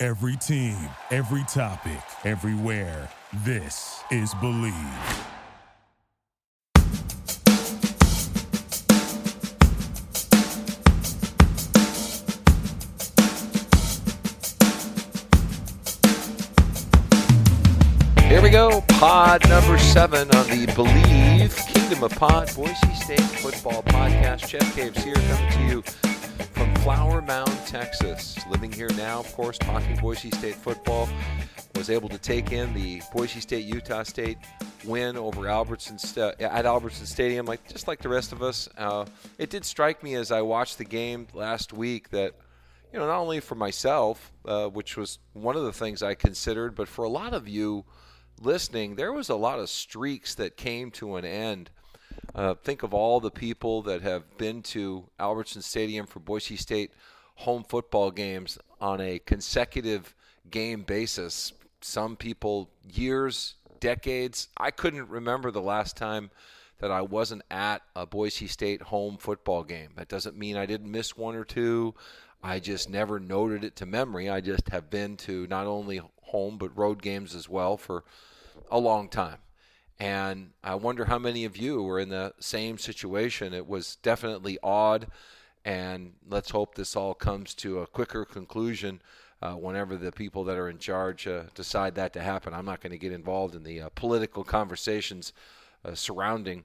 Every team, every topic, everywhere. This is Believe. Here we go. Pod number seven on the Believe Kingdom of Pod Boise State Football Podcast. Jeff Caves here coming to you from Flower Mound, Texas. Living here now, of course, talking Boise State football. Was able to take in the Boise State Utah State win over Albertson at Albertson Stadium, like just like the rest of us. Uh, it did strike me as I watched the game last week that you know not only for myself, uh, which was one of the things I considered, but for a lot of you listening, there was a lot of streaks that came to an end. Uh, think of all the people that have been to Albertson Stadium for Boise State home football games on a consecutive game basis. Some people years, decades. I couldn't remember the last time that I wasn't at a Boise State home football game. That doesn't mean I didn't miss one or two. I just never noted it to memory. I just have been to not only home but road games as well for a long time. And I wonder how many of you were in the same situation. It was definitely odd, and let's hope this all comes to a quicker conclusion uh, whenever the people that are in charge uh, decide that to happen. I'm not going to get involved in the uh, political conversations uh, surrounding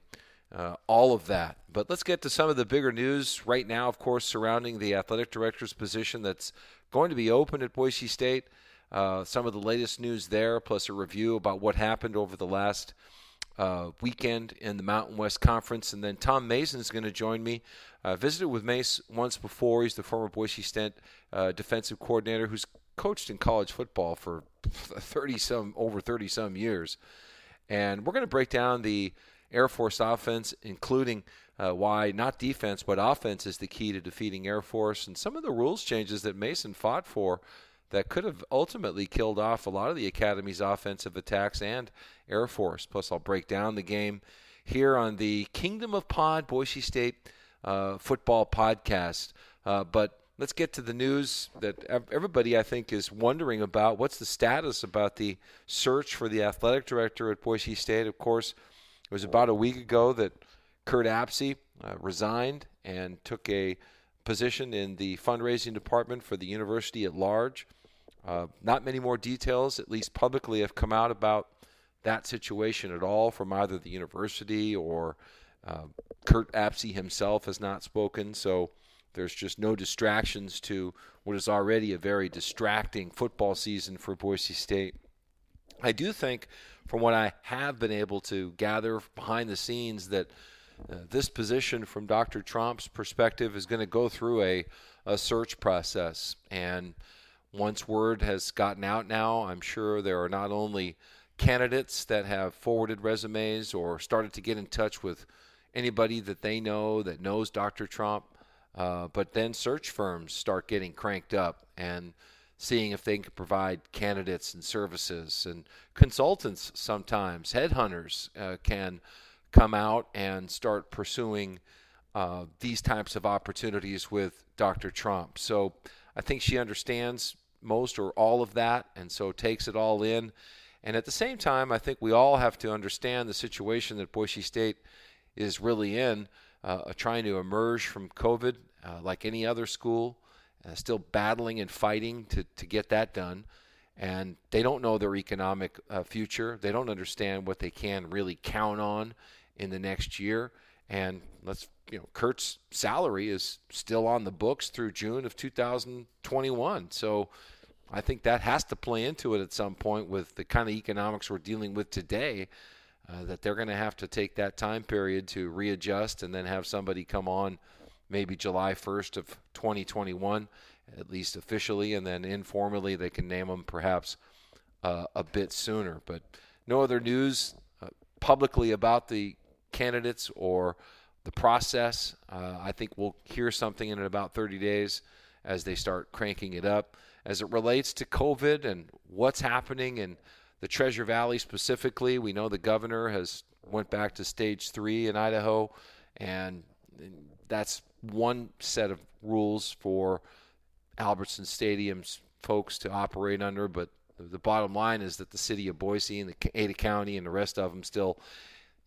uh, all of that. But let's get to some of the bigger news right now, of course, surrounding the athletic director's position that's going to be open at Boise State. Uh, some of the latest news there, plus a review about what happened over the last uh, weekend in the Mountain West Conference. And then Tom Mason is going to join me. I visited with Mace once before. He's the former Boise State uh, defensive coordinator who's coached in college football for 30 some over 30 some years. And we're going to break down the Air Force offense, including uh, why not defense but offense is the key to defeating Air Force, and some of the rules changes that Mason fought for that could have ultimately killed off a lot of the Academy's offensive attacks and Air Force. Plus, I'll break down the game here on the Kingdom of Pod Boise State uh, football podcast. Uh, but let's get to the news that everybody, I think, is wondering about. What's the status about the search for the athletic director at Boise State? Of course, it was about a week ago that Curt Apsey uh, resigned and took a position in the fundraising department for the university at large. Uh, not many more details, at least publicly, have come out about that situation at all from either the university or uh, Curt Apsey himself has not spoken. So there's just no distractions to what is already a very distracting football season for Boise State. I do think, from what I have been able to gather behind the scenes, that uh, this position, from Dr. Tromp's perspective, is going to go through a, a search process. And once word has gotten out now, I'm sure there are not only candidates that have forwarded resumes or started to get in touch with anybody that they know that knows Dr. Tromp, uh, but then search firms start getting cranked up and seeing if they can provide candidates and services. And consultants sometimes, headhunters, uh, can come out and start pursuing uh, these types of opportunities with Dr. Tromp. So I think she understands most or all of that, and so takes it all in. And at the same time, I think we all have to understand the situation that Boise State is really in, uh, trying to emerge from COVID uh, like any other school, uh, still battling and fighting to, to get that done. And they don't know their economic uh, future. They don't understand what they can really count on in the next year. And let's, you know, Curt's salary is still on the books through June of 2021. So I think that has to play into it at some point with the kind of economics we're dealing with today. Uh, that they're going to have to take that time period to readjust and then have somebody come on maybe July 1st of 2021 at least officially, and then informally they can name them perhaps uh, a bit sooner. But no other news uh, publicly about the candidates or the process. Uh, I think we'll hear something in about 30 days as they start cranking it up. As it relates to COVID and what's happening in the Treasure Valley specifically, we know the governor has went back to stage three in Idaho, and that's one set of rules for Albertson Stadium's folks to operate under. But the bottom line is that the city of Boise and the Ada County and the rest of them still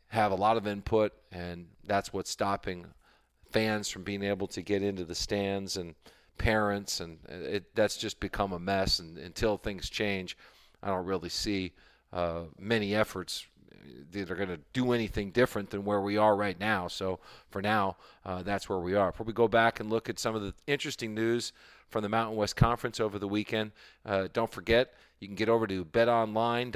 have a lot of input, and that's what's stopping fans from being able to get into the stands and parents, and it, that's just become a mess. And until things change, I don't really see uh, many efforts that are going to do anything different than where we are right now. So for now, uh, that's where we are. Before we go back and look at some of the interesting news from the Mountain West Conference over the weekend, uh, don't forget you can get over to betonline.ag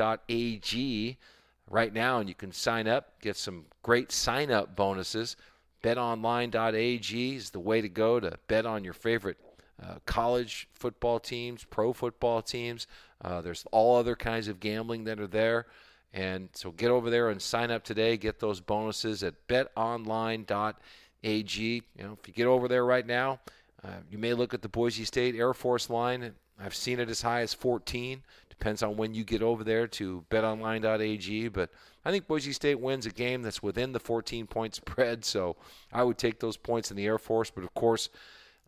right now and you can sign up, get some great sign up bonuses. BetOnline.ag is the way to go to bet on your favorite uh, college football teams, pro football teams. Uh, there's all other kinds of gambling that are there. And so get over there and sign up today. Get those bonuses at betonline.ag. You know, if you get over there right now, uh, you may look at the Boise State Air Force line. I've seen it as high as 14. Depends on when you get over there to betonline.ag. But I think Boise State wins a game that's within the 14 point spread. So I would take those points in the Air Force. But of course,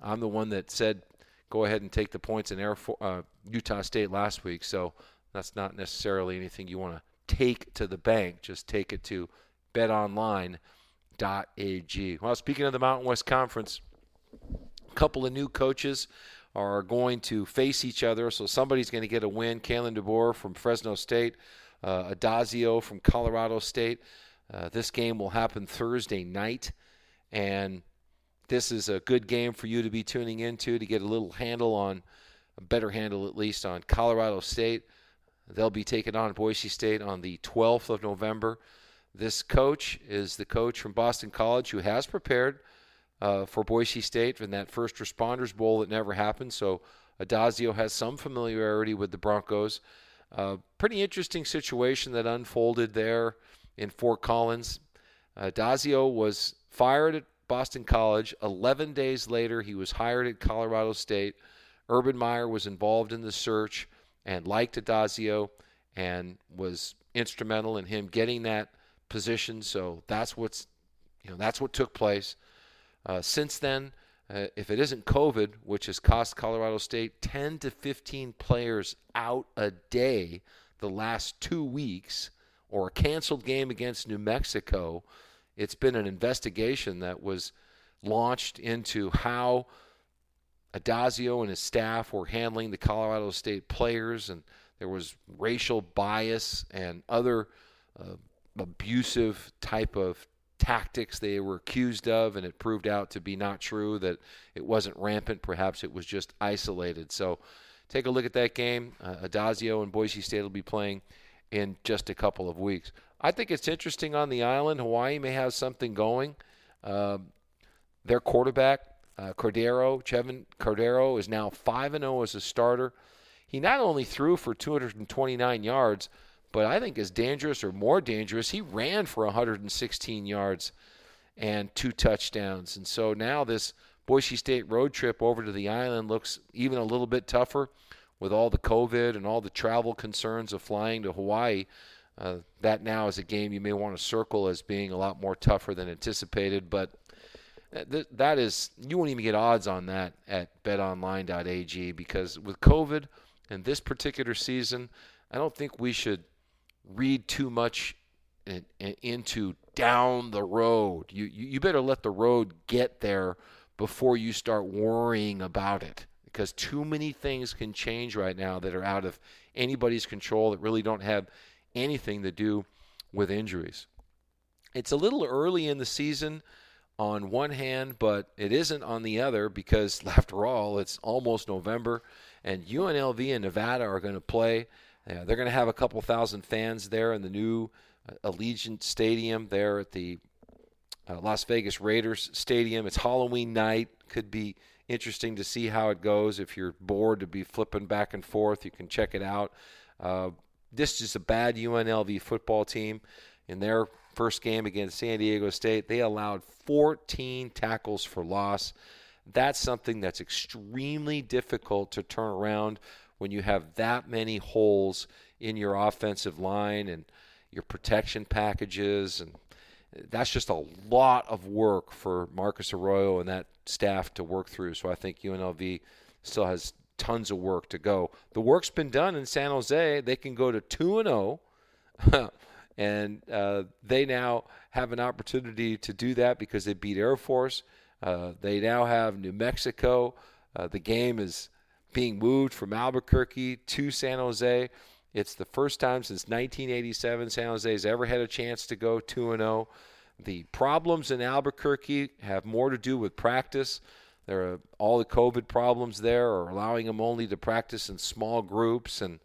I'm the one that said go ahead and take the points in Air For- uh, Utah State last week. So that's not necessarily anything you want to take to the bank. Just take it to betonline.ag. Well, speaking of the Mountain West Conference, a couple of new coaches are going to face each other. So somebody's going to get a win. Kalen DeBoer from Fresno State, uh, Addazio from Colorado State. Uh, this game will happen Thursday night, and this is a good game for you to be tuning into to get a little handle on, a better handle at least on Colorado State. They'll be taking on Boise State on the 12th of November. This coach is the coach from Boston College who has prepared uh, for Boise State in that first responders bowl that never happened. So Addazio has some familiarity with the Broncos. Uh, pretty interesting situation that unfolded there in Fort Collins. Addazio was fired Boston College. 11 days later, he was hired at Colorado State. Urban Meyer was involved in the search and liked Addazio and was instrumental in him getting that position. So that's what's you know that's what took place. Uh, since then, uh, if it isn't COVID, which has cost Colorado State 10 to 15 players out a day the last two weeks, or a canceled game against New Mexico, it's been an investigation that was launched into how Addazio and his staff were handling the Colorado State players, and there was racial bias and other uh, abusive type of tactics they were accused of, and it proved out to be not true, that it wasn't rampant. Perhaps it was just isolated. So take a look at that game. Uh, Addazio and Boise State will be playing in just a couple of weeks. I think it's interesting on the island. Hawaii may have something going. Uh, their quarterback, uh, Cordero, Chevan Cordeiro, is now 5 0 as a starter. He not only threw for 229 yards, but I think is dangerous or more dangerous, he ran for 116 yards and two touchdowns. And so now this Boise State road trip over to the island looks even a little bit tougher with all the COVID and all the travel concerns of flying to Hawaii. Uh, that now is a game you may want to circle as being a lot more tougher than anticipated. But th- that is, you won't even get odds on that at betonline.ag because with COVID and this particular season, I don't think we should read too much in, in, into down the road. You, you you better let the road get there before you start worrying about it because too many things can change right now that are out of anybody's control that really don't have anything to do with injuries. It's a little early in the season on one hand, but it isn't on the other because, after all, it's almost November, and UNLV and Nevada are going to play. Yeah, they're going to have a couple thousand fans there in the new uh, Allegiant Stadium there at the uh, Las Vegas Raiders Stadium. It's Halloween night. Could be interesting to see how it goes. If you're bored to be flipping back and forth, you can check it out. Uh, this is a bad UNLV football team. In their first game against San Diego State, they allowed 14 tackles for loss. That's something that's extremely difficult to turn around when you have that many holes in your offensive line and your protection packages and that's just a lot of work for Marcus Arroyo and that staff to work through. So I think UNLV still has tons of work to go. The work's been done in San Jose. They can go to 2 and 0 and uh, they now have an opportunity to do that because they beat Air Force. Uh, they now have New Mexico. Uh, the game is being moved from Albuquerque to San Jose. It's the first time since 1987 San Jose has ever had a chance to go 2 0. The problems in Albuquerque have more to do with practice. There are all the COVID problems there are allowing them only to practice in small groups and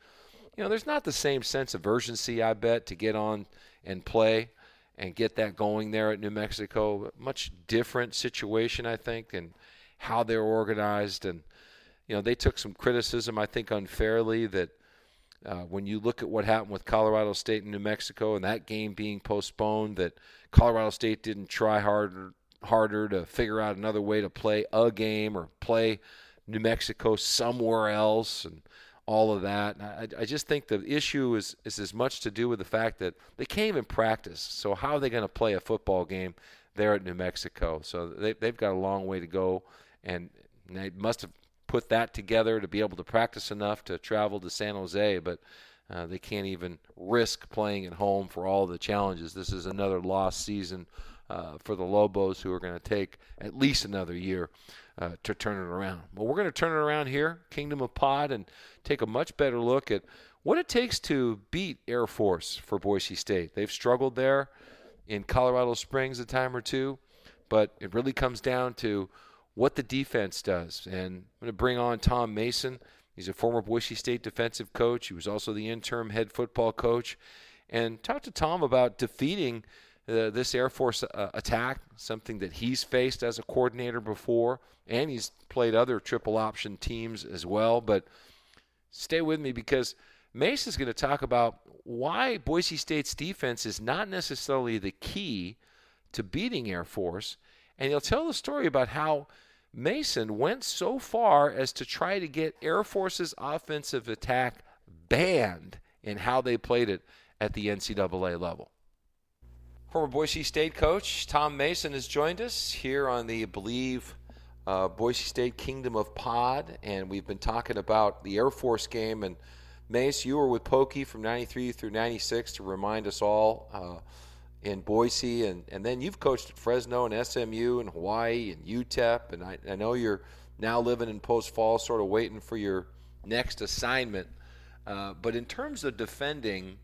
you know, there's not the same sense of urgency, I bet, to get on and play and get that going there at New Mexico. Much different situation, I think, and how they're organized. And, you know, they took some criticism, I think, unfairly that uh, when you look at what happened with Colorado State and New Mexico and that game being postponed, that Colorado State didn't try harder harder to figure out another way to play a game or play New Mexico somewhere else and all of that. I, I, just think the issue is, is as much to do with the fact that they can't even practice. So how are they going to play a football game there at New Mexico? So they, they've got a long way to go, and they must have put that together to be able to practice enough to travel to San Jose, but uh, they can't even risk playing at home for all the challenges. This is another lost season uh, for the Lobos, who are going to take at least another year uh, to turn it around. But we're going to turn it around here, Kingdom of Pod, and take a much better look at what it takes to beat Air Force for Boise State. They've struggled there in Colorado Springs a time or two, but it really comes down to what the defense does. And I'm going to bring on Tom Mason. He's a former Boise State defensive coach. He was also the interim head football coach. And talk to Tom about defeating uh, this Air Force uh, attack, something that he's faced as a coordinator before, and he's played other triple option teams as well. But stay with me because Mace is going to talk about why Boise State's defense is not necessarily the key to beating Air Force, and he'll tell the story about how Mason went so far as to try to get Air Force's offensive attack banned in how they played it at the NCAA level. Former Boise State coach Tom Mason has joined us here on the Believe uh, Boise State Kingdom of Pod, and we've been talking about the Air Force game. And Mace, you were with Pokey from '93 through '96 to remind us all. Uh, in Boise, and, and then you've coached at Fresno and SMU and Hawaii and UTEP, and I, I know you're now living in Post Falls, sort of waiting for your next assignment. Uh, but in terms of defending,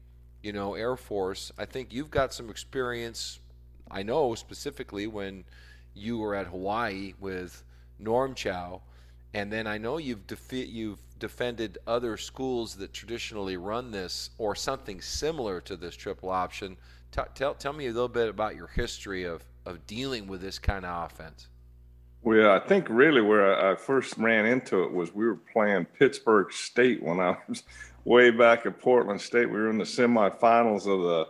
you know, Air Force, I think you've got some experience. I know specifically when you were at Hawaii with Norm Chow, and then I know you've you've defended other schools that traditionally run this or something similar to this triple option T- tell tell me a little bit about your history of of dealing with this kind of offense. Well, I think really where I first ran into it was we were playing Pittsburgh State when I was way back at Portland State. We were in the semifinals of the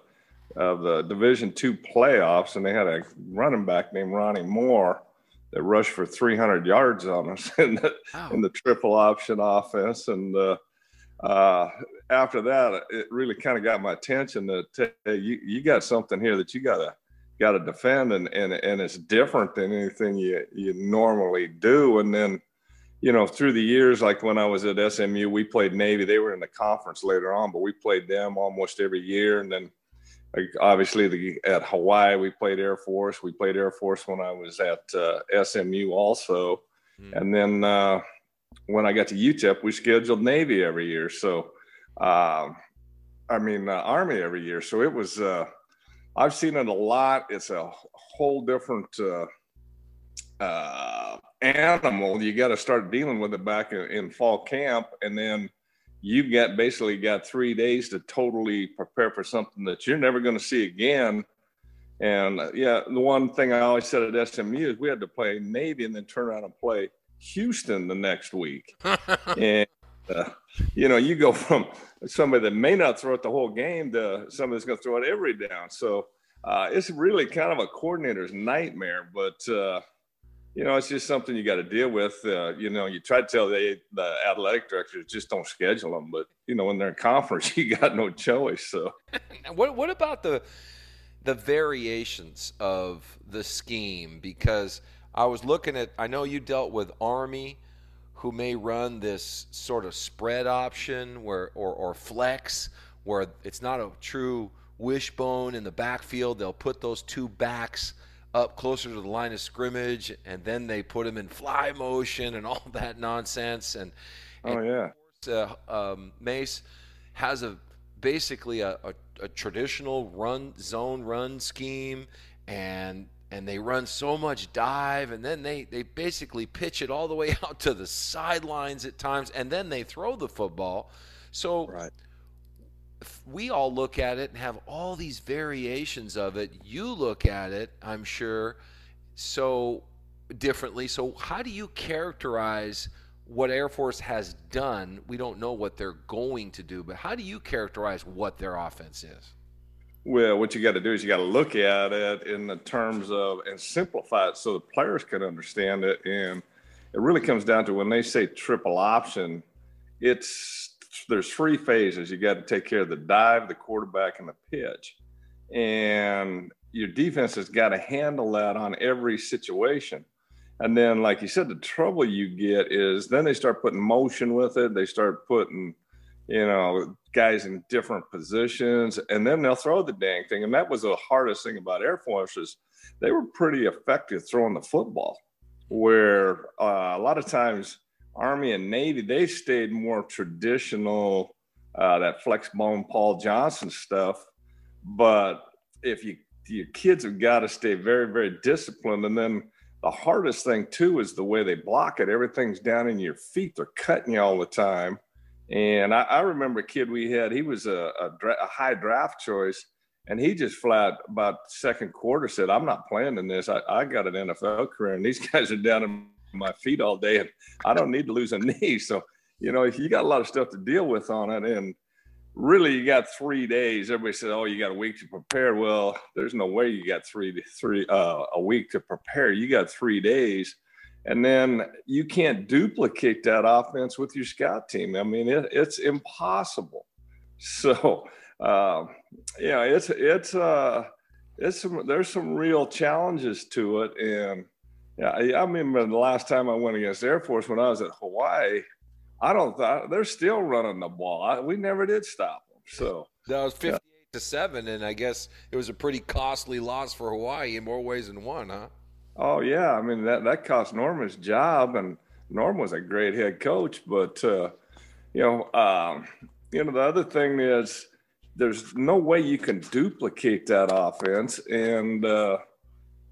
of the Division two playoffs, and they had a running back named Ronnie Moore that rushed for 300 yards on us in the wow. in the triple option offense, and uh, uh, after that, it really kind of got my attention that hey, you you got something here that you gotta gotta defend, and and and it's different than anything you you normally do. And then, you know, through the years, like when I was at SMU, we played Navy. They were in the conference later on, but we played them almost every year. And then, like, obviously, the, at Hawaii, we played Air Force. We played Air Force when I was at uh, SMU also, mm. and then. Uh, when I got to UTEP, we scheduled Navy every year. So, uh, I mean, uh, Army every year. So it was, uh, I've seen it a lot. It's a whole different uh, animal. You got to start dealing with it back in, in fall camp. And then you've got basically got three days to totally prepare for something that you're never going to see again And uh, yeah, the one thing I always said at SMU is we had to play Navy and then turn around and play Houston the next week. and uh, you know, you go from somebody that may not throw it the whole game to somebody that's going to throw it every down. So uh, it's really kind of a coordinator's nightmare. But uh, you know, it's just something you got to deal with. Uh, you know, you try to tell the, the athletic directors just don't schedule them, but you know, when they're in conference, you got no choice. So, what what about the the variations of the scheme? Because I was looking at, I know you dealt with Army, who may run this sort of spread option where or or flex, where it's not a true wishbone in the backfield. They'll put those two backs up closer to the line of scrimmage, and then they put him in fly motion and all that nonsense. And, oh yeah, uh, um, Mace has a basically a, a, a, traditional run zone run scheme, and and they run so much dive, and then they they basically pitch it all the way out to the sidelines at times, and then they throw the football. So. Right we all look at it and have all these variations of it. You look at it, I'm sure, so differently. So, how do you characterize what Air Force has done? We don't know what they're going to do, but how do you characterize what their offense is? Well, what you got to do is you got to look at it in the terms of and simplify it so the players can understand it. And it really comes down to when they say triple option, it's there's three phases. You got to take care of the dive, the quarterback, and the pitch. And your defense has got to handle that on every situation. And then, like you said, the trouble you get is then they start putting motion with it. They start putting, you know, guys in different positions, and then they'll throw the dang thing. And that was the hardest thing about Air Force is they were pretty effective throwing the football, where uh, a lot of times Army and Navy, they stayed more traditional, uh, that flex bone Paul Johnson stuff. But if you your kids have got to stay very, very disciplined. And then the hardest thing too is the way they block it. Everything's down in your feet. They're cutting you all the time. And I, I remember a kid we had, he was a, a, dra- a, high draft choice. And he just flat about second quarter said, I'm not playing in this. I, I got an NFL career and these guys are down in my feet all day and I don't need to lose a knee. So, you know, you got a lot of stuff to deal with on it. And really you got three days. Everybody said, Oh, you got a week to prepare. Well, there's no way you got three three uh, a week to prepare. You got three days. And then you can't duplicate that offense with your scout team. I mean, it, it's impossible. So, uh, yeah, it's it's uh, it's some, there's some real challenges to it, and yeah, I remember the last time I went against Air Force when I was at Hawaii. I don't thought they're still running the ball. I, we never did stop them. So that was fifty-eight yeah. to seven, and I guess it was a pretty costly loss for Hawaii in more ways than one, huh? Oh yeah, I mean that that cost Norm his job, and Norm was a great head coach. But uh, you know, um, you know the other thing is there's no way you can duplicate that offense, and uh,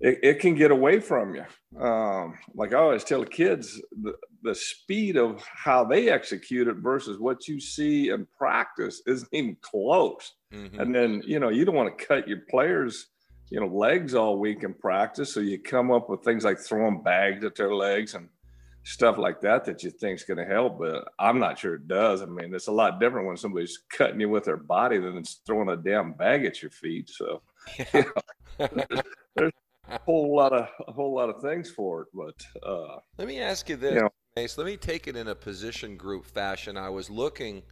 it, it can get away from you. Um, like I always tell the kids, the, the speed of how they execute it versus what you see in practice isn't even close. Mm-hmm. And then, you know, you don't want to cut your players, you know, legs all week in practice. So you come up with things like throwing bags at their legs and stuff like that that you think is going to help. But I'm not sure it does. I mean, it's a lot different when somebody's cutting you with their body than it's throwing a damn bag at your feet. So, yeah. you know, a whole lot of a whole lot of things for it. But uh, let me ask you this, you know, Mace. Let me take it in a position group fashion. I was looking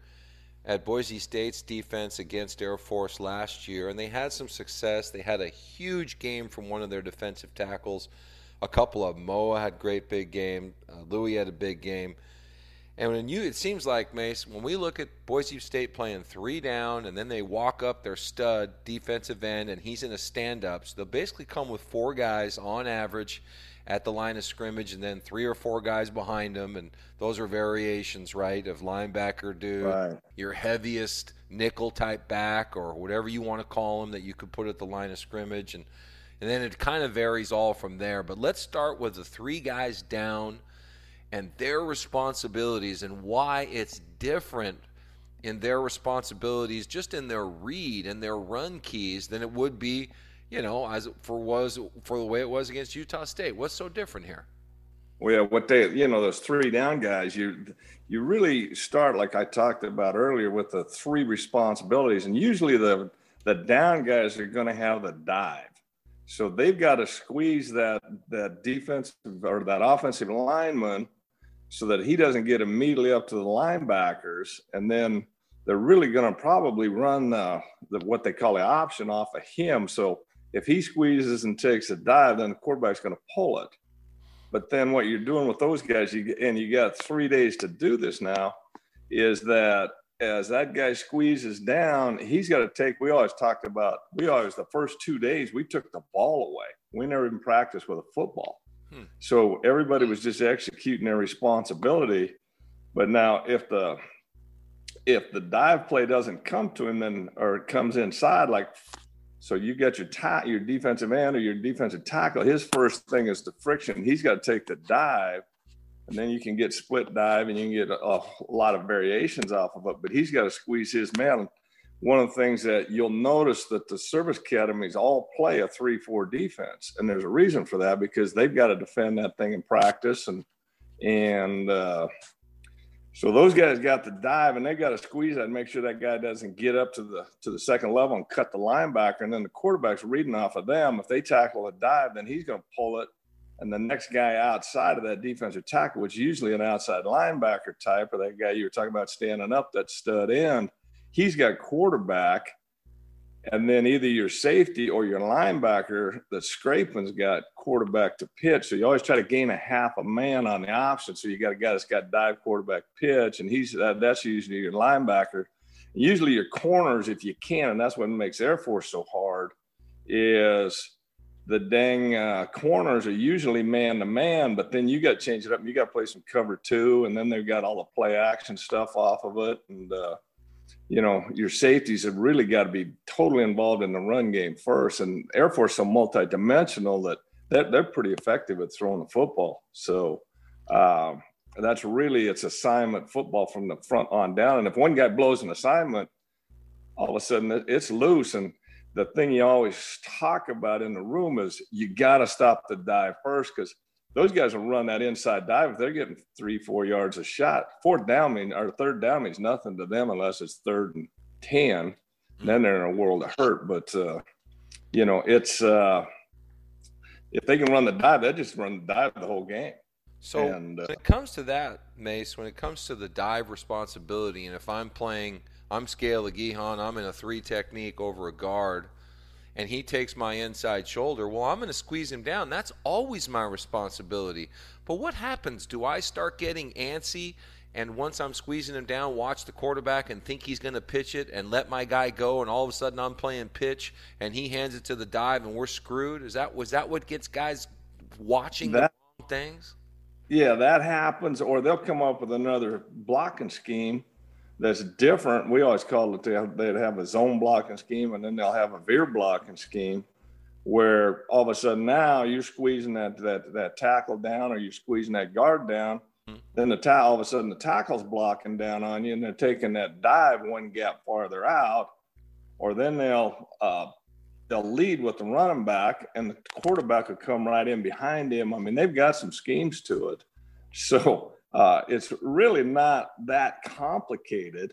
at Boise State's defense against Air Force last year, and they had some success. They had a huge game from one of their defensive tackles. A couple of Moa had great big game. Uh, Louis had a big game. And when you, it seems like Mace, when we look at Boise State playing three down, and then they walk up their stud defensive end, and he's in a stand-up, so they'll basically come with four guys on average at the line of scrimmage, and then three or four guys behind them, and those are variations, right, of linebacker dude, right. your heaviest nickel type back, or whatever you want to call him that you could put at the line of scrimmage, and and then it kind of varies all from there. But let's start with the three guys down and their responsibilities and why it's different in their responsibilities just in their read and their run keys than it would be you know, as for was for the way it was against Utah State. What's so different here? Well, yeah, what they, you know, those three down guys, you you really start like I talked about earlier with the three responsibilities, and usually the the down guys are going to have the dive, so they've got to squeeze that that defensive or that offensive lineman so that he doesn't get immediately up to the linebackers, and then they're really going to probably run the, the what they call the option off of him. So if he squeezes and takes a dive, then the quarterback's going to pull it. But then what you're doing with those guys, you and you got three days to do this now, is that as that guy squeezes down, he's got to take. We always talked about. We always the first two days we took the ball away. We never even practiced with a football. So everybody was just executing their responsibility. But now if the if the dive play doesn't come to him, then or it comes inside, like so you get your ta- your defensive end or your defensive tackle. His first thing is the friction. He's got to take the dive, and then you can get split dive and you can get a, a lot of variations off of it. But he's got to squeeze his man. One of the things that you'll notice that the service academies all play a three-four defense, and there's a reason for that because they've got to defend that thing in practice and and uh, so those guys got to dive and they got to squeeze that and make sure that guy doesn't get up to the to the second level and cut the linebacker. And then the quarterback's reading off of them. If they tackle a dive, then he's going to pull it. And the next guy outside of that defensive tackle, which is usually an outside linebacker type, or that guy you were talking about standing up, that stud end, he's got quarterback and then either your safety or your linebacker, the scraping's got quarterback to pitch. So you always try to gain a half a man on the option. So you got a guy that's got dive quarterback pitch, and he's that, that's usually your linebacker. Usually your corners, if you can, and that's what makes Air Force so hard, is the dang uh, corners are usually man to man, but then you got to change it up. You got to play some cover two, and then they've got all the play action stuff off of it, and uh, you know, your safeties have really got to be totally involved in the run game first. And Air Force are multidimensional that they're, they're pretty effective at throwing the football. So um, that's really it's assignment football from the front on down. And if one guy blows an assignment, all of a sudden it's loose. And the thing you always talk about in the room is you got to stop the dive first because – those guys will run that inside dive. If they're getting three, four yards a shot, fourth down mean or third down means nothing to them unless it's third and 10. Then they're in a world of hurt. But, uh, you know, it's, uh, if they can run the dive, they just run the dive the whole game. So and, uh, when it comes to that, Mace, when it comes to the dive responsibility, and if I'm playing, I'm Scale Igiehon, I'm in a three technique over a guard – and he takes my inside shoulder, well, I'm going to squeeze him down. That's always my responsibility. But what happens? Do I start getting antsy? And once I'm squeezing him down, watch the quarterback and think he's going to pitch it and let my guy go, and all of a sudden I'm playing pitch and he hands it to the dive and we're screwed. Is that was that what gets guys watching that, the wrong things? Yeah, that happens, or they'll come up with another blocking scheme that's different. We always call it they'd have a zone blocking scheme and then they'll have a veer blocking scheme where all of a sudden now you're squeezing that that that tackle down or you're squeezing that guard down. Mm-hmm. Then the ta- all of a sudden the tackle's blocking down on you and they're taking that dive one gap farther out, or then they'll uh, they'll lead with the running back and the quarterback will come right in behind him. I mean they've got some schemes to it, so uh, it's really not that complicated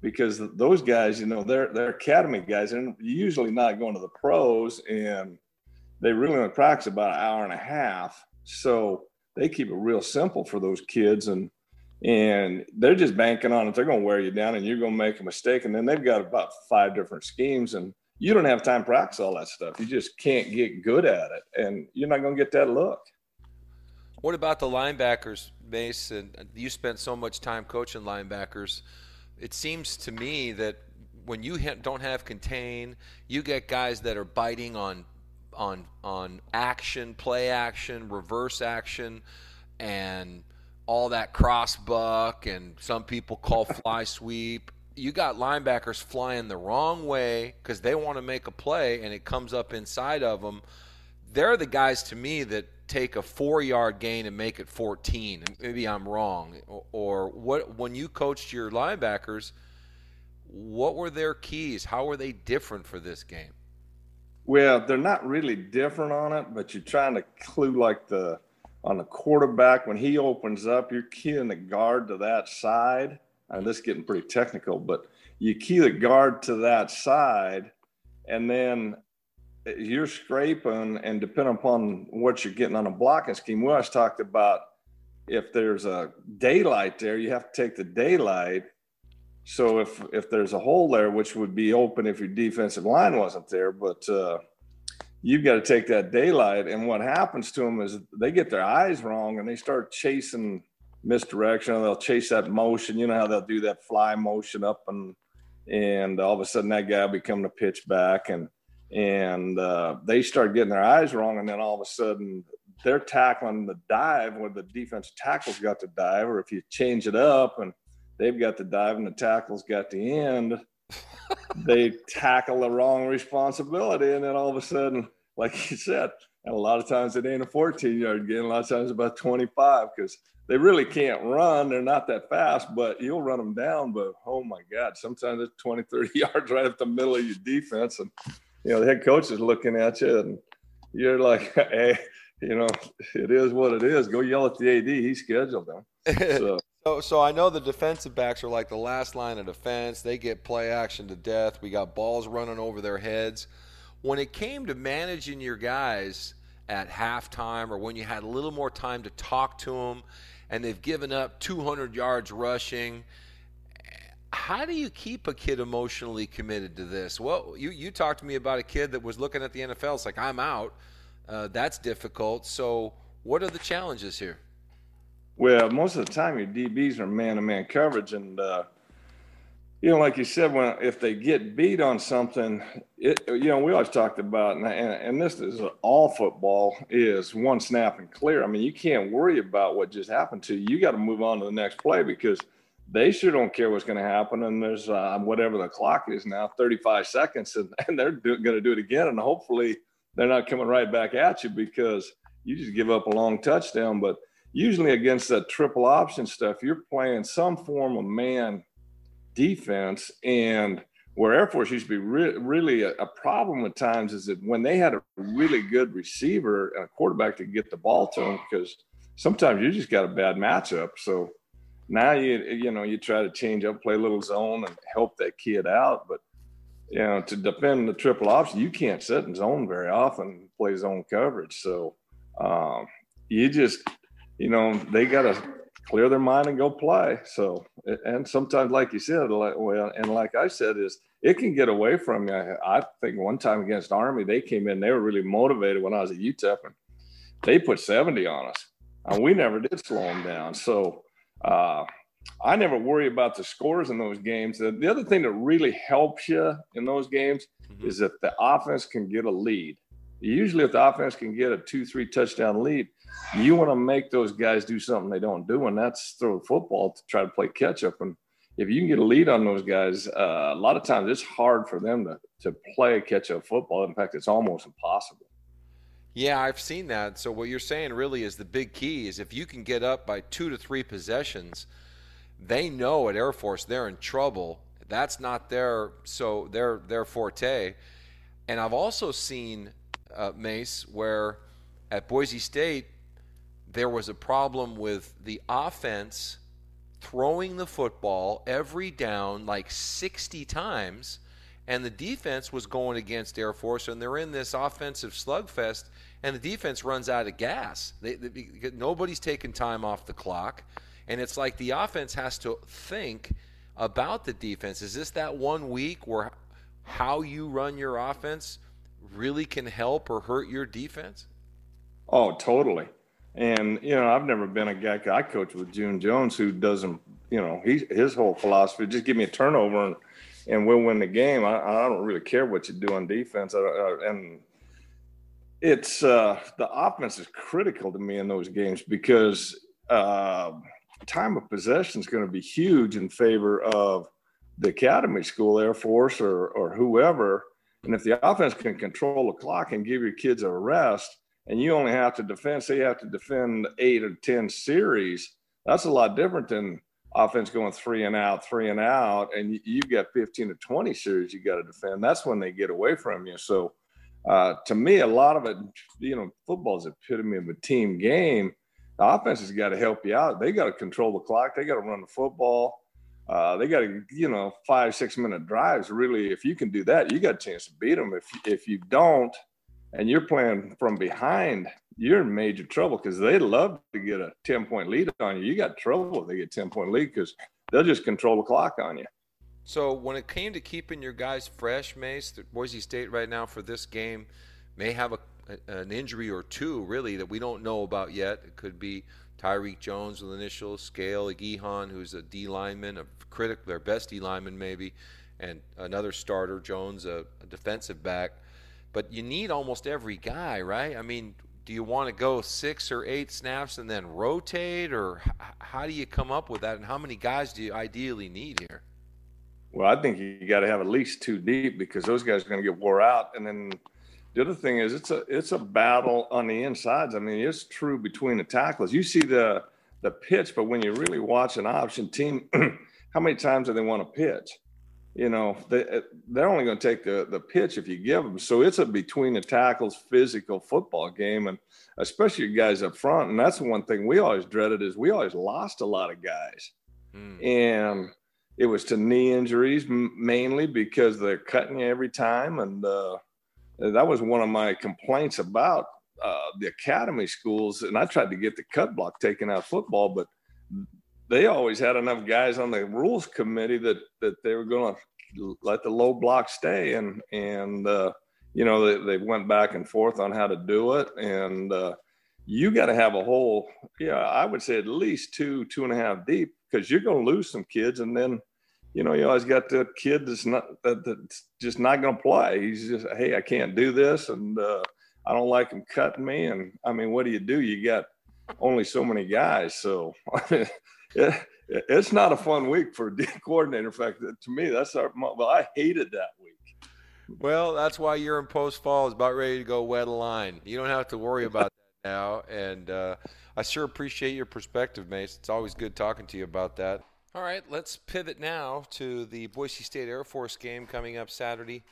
because those guys, you know, they're they're academy guys, and usually not going to the pros, and they really only practice about an hour and a half. So they keep it real simple for those kids, and and they're just banking on it. They're going to wear you down, and you're going to make a mistake, and then they've got about five different schemes, and you don't have time to practice all that stuff. You just can't get good at it, and you're not going to get that look. What about the linebackers, Mason? Uh, you spent so much time coaching linebackers. It seems to me that when you don't have contain, you get guys that are biting on on on action, play action, reverse action, and all that cross buck, and some people call fly sweep. You got linebackers flying the wrong way because they want to make a play, and it comes up inside of them. They're the guys to me that take a four yard gain and make it 14. Maybe I'm wrong. Or, what when you coached your linebackers, what were their keys? How were they different for this game? Well, they're not really different on it, but you're trying to clue like the on the quarterback when he opens up, you're keying the guard to that side. And this is getting pretty technical, but you key the guard to that side, and then you're scraping, and depending upon what you're getting on a blocking scheme, we always talked about if there's a daylight there, you have to take the daylight. So if if there's a hole there, which would be open if your defensive line wasn't there, but uh, you've got to take that daylight. And what happens to them is they get their eyes wrong and they start chasing misdirection. They'll chase that motion. You know how they'll do that fly motion up and and all of a sudden that guy will become the pitch back and and uh, they start getting their eyes wrong and then all of a sudden they're tackling the dive where the defense tackle's got the dive, or if you change it up and they've got the dive and the tackle's got the end, they tackle the wrong responsibility. And then all of a sudden, like you said, and a lot of times it ain't a 14 yard gain, a lot of times about 25 because they really can't run. They're not that fast, but you'll run them down. But oh my God, sometimes it's 20, 30 yards right up the middle of your defense. And, you know, the head coach is looking at you and you're like, hey, you know, it is what it is. Go yell at the AD. He scheduled them. So. so, so I know the defensive backs are like the last line of defense. They get play action to death. We got balls running over their heads. When it came to managing your guys at halftime or when you had a little more time to talk to them and they've given up 200 yards rushing, how do you keep a kid emotionally committed to this? Well, you, you talked to me about a kid that was looking at the NFL. It's like, I'm out uh, that's difficult. So, what are the challenges here? Well, most of the time your DBs are man-to-man coverage, and uh, you know, like you said, when if they get beat on something, it you know we always talked about, and, and this is all football is one snap and clear. I mean, you can't worry about what just happened to you. You got to move on to the next play because they sure don't care what's going to happen. And there's uh, whatever the clock is now, 35 seconds, and, and they're going to do it again, and hopefully they're not coming right back at you because you just give up a long touchdown. But usually against that triple option stuff, you're playing some form of man defense. And where Air Force used to be re- really a, a, problem at times is that when they had a really good receiver and a quarterback to get the ball to them, because sometimes you just got a bad matchup. So now you you know you try to change up, play a little zone, and help that kid out. But you know, to defend the triple option, you can't sit in zone very often, play zone coverage. So um, you just, you know, they got to clear their mind and go play. So, and sometimes, like you said, like, well, and like I said, is it can get away from you. I think one time against Army, they came in, they were really motivated when I was at UTEP, and they put 70 on us. And we never did slow them down. So, uh, I never worry about the scores in those games. The, the other thing that really helps you in those games mm-hmm. is that the offense can get a lead. Usually, if the offense can get a two, three touchdown lead, you want to make those guys do something they don't do, and that's throw the football to try to play catch up. And if you can get a lead on those guys, uh, a lot of times it's hard for them to, to play catch up football. In fact, it's almost impossible. Yeah, I've seen that. So, what you're saying really is the big key is if you can get up by two to three possessions – they know at Air Force they're in trouble. That's not their so their their forte. And I've also seen uh, Mace where at Boise State there was a problem with the offense throwing the football every down like 60 times and the defense was going against Air Force and they're in this offensive slugfest and the defense runs out of gas. They, they, nobody's taking time off the clock. And it's like the offense has to think about the defense. Is this that one week where how you run your offense really can help or hurt your defense? Oh, totally. And you know, I've never been a guy. I coach with June Jones, who doesn't. You know, he his whole philosophy just give me a turnover and and we'll win the game. I, I don't really care what you do on defense. I, I, and it's uh, the offense is critical to me in those games because uh, time of possession is going to be huge in favor of the academy school, Air Force, or or whoever. And if the offense can control the clock and give your kids a rest, and you only have to defend, say you have to defend eight or ten series, that's a lot different than offense going three and out, three and out, and you've got 15 to 20 series you got to defend. That's when they get away from you. So uh, to me, a lot of it, you know, football is epitome of a team game. The offense has got to help you out. They got to control the clock. They got to run the football. Uh, they got to, you know, five, six minute drives. Really, if you can do that, you got a chance to beat them. If, if you don't, and you're playing from behind, you're in major trouble because they love to get a 10 point lead on you. You got trouble if they get 10 point lead because they'll just control the clock on you. So when it came to keeping your guys fresh, Mace, Boise State right now for this game may have a, an injury or two really that we don't know about yet. It could be Tyreque Jones with initial Scale Igiehon, who's a D lineman, a critic, their best D lineman maybe, and another starter, Jones, a, a defensive back. But you need almost every guy, right? I mean, do you want to go six or eight snaps and then rotate, or how do you come up with that? And how many guys do you ideally need here? Well, I think you got to have at least two deep because those guys are going to get wore out. And then the other thing is it's a it's a battle on the insides. I mean, it's true between the tackles. You see the the pitch, but when you really watch an option team, how many times do they want to pitch? You know, they they're only going to take the the pitch if you give them. So it's a between the tackles physical football game, and especially guys up front. And that's the one thing we always dreaded is we always lost a lot of guys, mm. and it was to knee injuries mainly because they're cutting you every time, and uh, that was one of my complaints about uh, the academy schools. And I tried to get the cut block taken out of football, but they always had enough guys on the rules committee that that they were going to let the low block stay, and and uh, you know they, they went back and forth on how to do it, and uh, you got to have a whole, yeah, I would say at least two, two and a half deep because you're going to lose some kids, and then, you know, you always got the kid that's not that's just not going to play. He's just, hey, I can't do this, and uh, I don't like him cutting me. And I mean, what do you do? You got only so many guys, so it, it's not a fun week for a D coordinator. In fact, to me, that's our. Well, I hated that week. Well, that's why you're in post fall is about ready to go wet a line. You don't have to worry about that now, and. Uh, I sure appreciate your perspective, Mace. It's always good talking to you about that. All right, let's pivot now to the Boise State Air Force game coming up Saturday.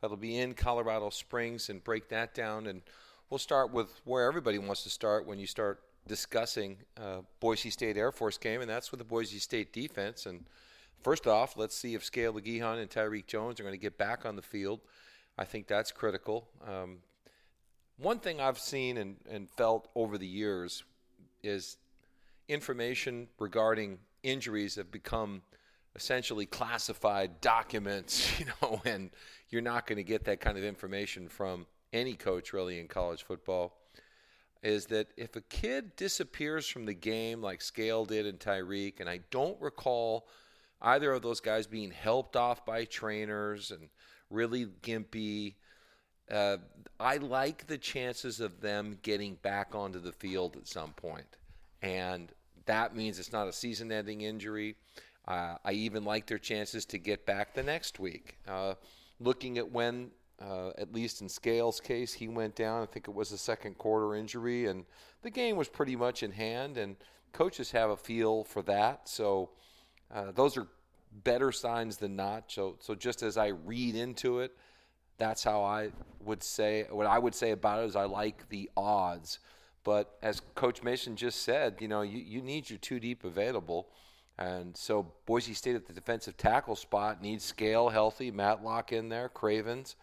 That'll be in Colorado Springs and break that down. And we'll start with where everybody wants to start when you start discussing uh, Boise State Air Force game, and that's with the Boise State defense. And first off, let's see if Scale Igiehon and Tyreque Jones are going to get back on the field. I think that's critical. Um, one thing I've seen and, and felt over the years is information regarding injuries have become essentially classified documents, you know, and you're not going to get that kind of information from any coach really in college football. Is that if a kid disappears from the game like Scale did in Tyreque, and I don't recall either of those guys being helped off by trainers and really gimpy, uh, I like the chances of them getting back onto the field at some point. And that means it's not a season ending injury. Uh, I even like their chances to get back the next week. Uh, looking at when, uh, at least in Scales' case, he went down, I think it was a second quarter injury, and the game was pretty much in hand, and coaches have a feel for that. So uh, those are better signs than not. So, so just as I read into it, that's how I would say what I would say about it is I like the odds. But as Coach Mason just said, you know, you, you need your two deep available. And so Boise State at the defensive tackle spot needs Scale healthy, Matlock in there, Cravens,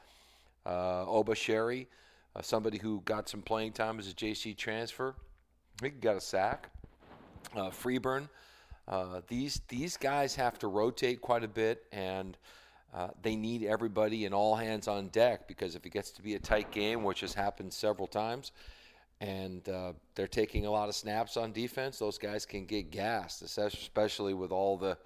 uh, Obichere, uh, somebody who got some playing time as a JC transfer. He got a sack. Uh, Freeburn. Uh, these these guys have to rotate quite a bit, and – uh, they need everybody and all hands on deck because if it gets to be a tight game, which has happened several times, and uh, they're taking a lot of snaps on defense, those guys can get gassed, especially with all the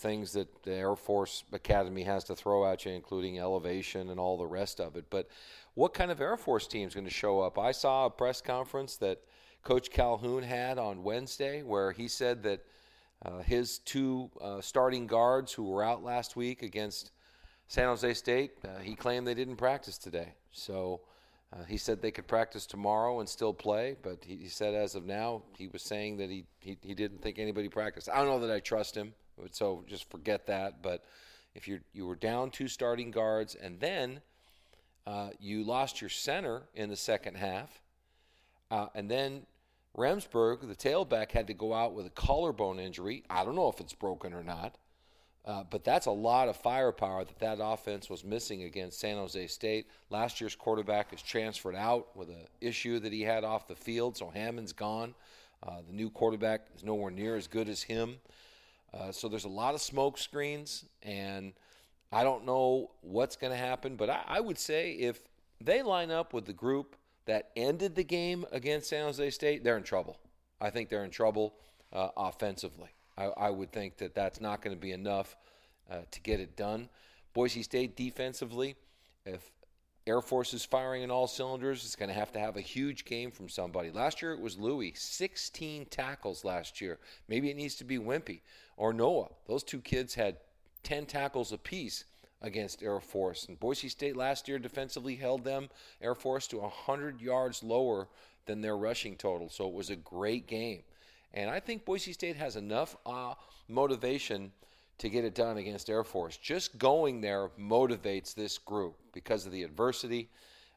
things that the Air Force Academy has to throw at you, including elevation and all the rest of it. But what kind of Air Force team is going to show up? I saw a press conference that Coach Calhoun had on Wednesday where he said that uh, his two uh, starting guards who were out last week against San Jose State, uh, he claimed they didn't practice today. So uh, he said they could practice tomorrow and still play, but he, he, said as of now, he was saying that he, he, he didn't think anybody practiced. I don't know that I trust him, so just forget that. But if you you were down two starting guards and then Uh, you lost your center in the second half. Uh, and then Remsburg, the tailback, had to go out with a collarbone injury. I don't know if it's broken or not. Uh, but that's a lot of firepower that that offense was missing against San Jose State. Last year's quarterback is transferred out with an issue that he had off the field, so Hammond's gone. Uh, the new quarterback is nowhere near as good as him. Uh, so there's a lot of smoke screens, and I don't know what's going to happen. But I, I would say if they line up with the group that ended the game against San Jose State, they're in trouble. I think they're in trouble uh, offensively. I, I, would think that that's not going to be enough uh, to get it done. Boise State defensively, if Air Force is firing in all cylinders. It's going to have to have a huge game from somebody. Last year it was Louis, 16 tackles last year. Maybe it needs to be Whimpey or Noa. Those two kids had 10 tackles apiece against Air Force. And Boise State last year defensively held them, Air Force, to 100 yards lower than their rushing total. So it was a great game. And I think Boise State has enough uh, motivation to get it done against Air Force. Just going there motivates this group because of the adversity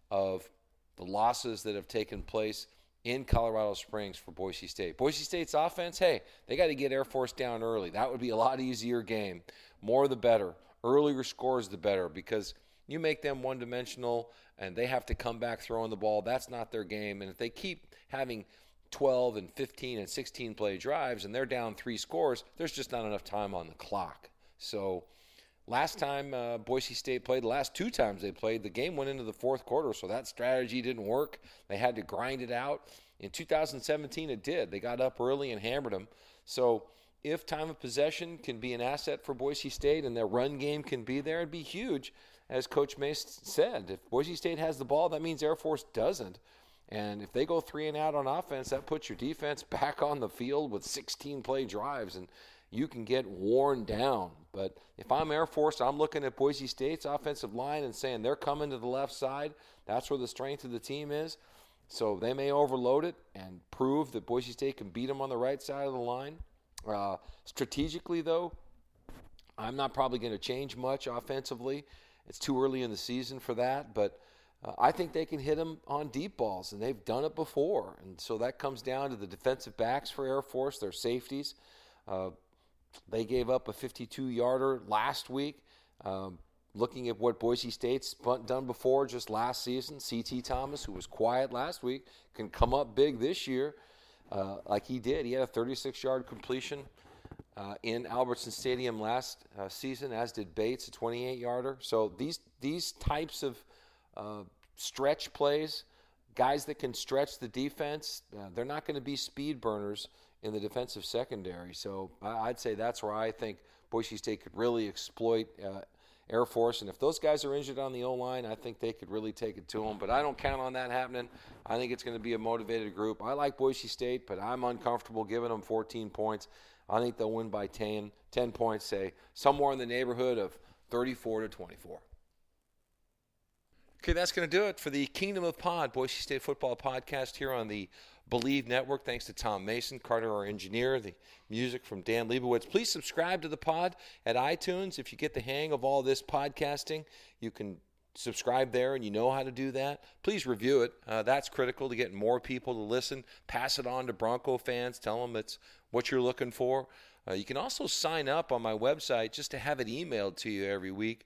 of the losses that have taken place in Colorado Springs for Boise State. Boise State's offense, hey, they got to get Air Force down early. That would be a lot easier game. More the better. Earlier scores the better because you make them one dimensional and they have to come back throwing the ball. That's not their game. And if they keep having 12 and 15 and 16 play drives and they're down three scores, there's just not enough time on the clock. So last time uh, Boise State played, the last two times they played, the game went into the fourth quarter, so that strategy didn't work. They had to grind it out. In 2017, it did. They got up early and hammered them. So if time of possession can be an asset for Boise State and their run game can be there, it'd be huge. As Coach Mace said, if Boise State has the ball, that means Air Force doesn't. And if they go three and out on offense, that puts your defense back on the field with 16 play drives, and you can get worn down. But if I'm Air Force, I'm looking at Boise State's offensive line and saying they're coming to the left side. That's where the strength of the team is. So they may overload it and prove that Boise State can beat them on the right side of the line. Uh, strategically, though, I'm not probably going to change much offensively. It's too early in the season for that, but uh, I think they can hit them on deep balls, and they've done it before. And so that comes down to the defensive backs for Air Force, their safeties. Uh, they gave up a 52 yarder last week. Um, looking at what Boise State's done before just last season, C.T. Thomas, who was quiet last week, can come up big this year uh, like he did. He had a 36 yard completion. Uh, in Albertsons Stadium last uh, season, as did Bates, a 28 yarder. So these these types of uh, stretch plays, guys that can stretch the defense, uh, they're not going to be speed burners in the defensive secondary. So I'd say that's where I think Boise State could really exploit uh, Air Force. And if those guys are injured on the O line, I think they could really take it to them. But I don't count on that happening. I think it's going to be a motivated group. I like Boise State, but I'm uncomfortable giving them 14 points. I think they'll win by 10, 10 points, say somewhere in the neighborhood of 34 to 24. Okay, that's going to do it for the Kingdom of Pod, Boise State Football Podcast here on the Believe Network. Thanks to Tom Mason, Carter, our engineer, the music from Dan Leibowitz. Please subscribe to the pod at iTunes. If you get the hang of all this podcasting, you can subscribe there and you know how to do that. Please review it. Uh, that's critical to get more people to listen. Pass it on to Bronco fans. Tell them it's what you're looking for. Uh, you can also sign up on my website just to have it emailed to you every week.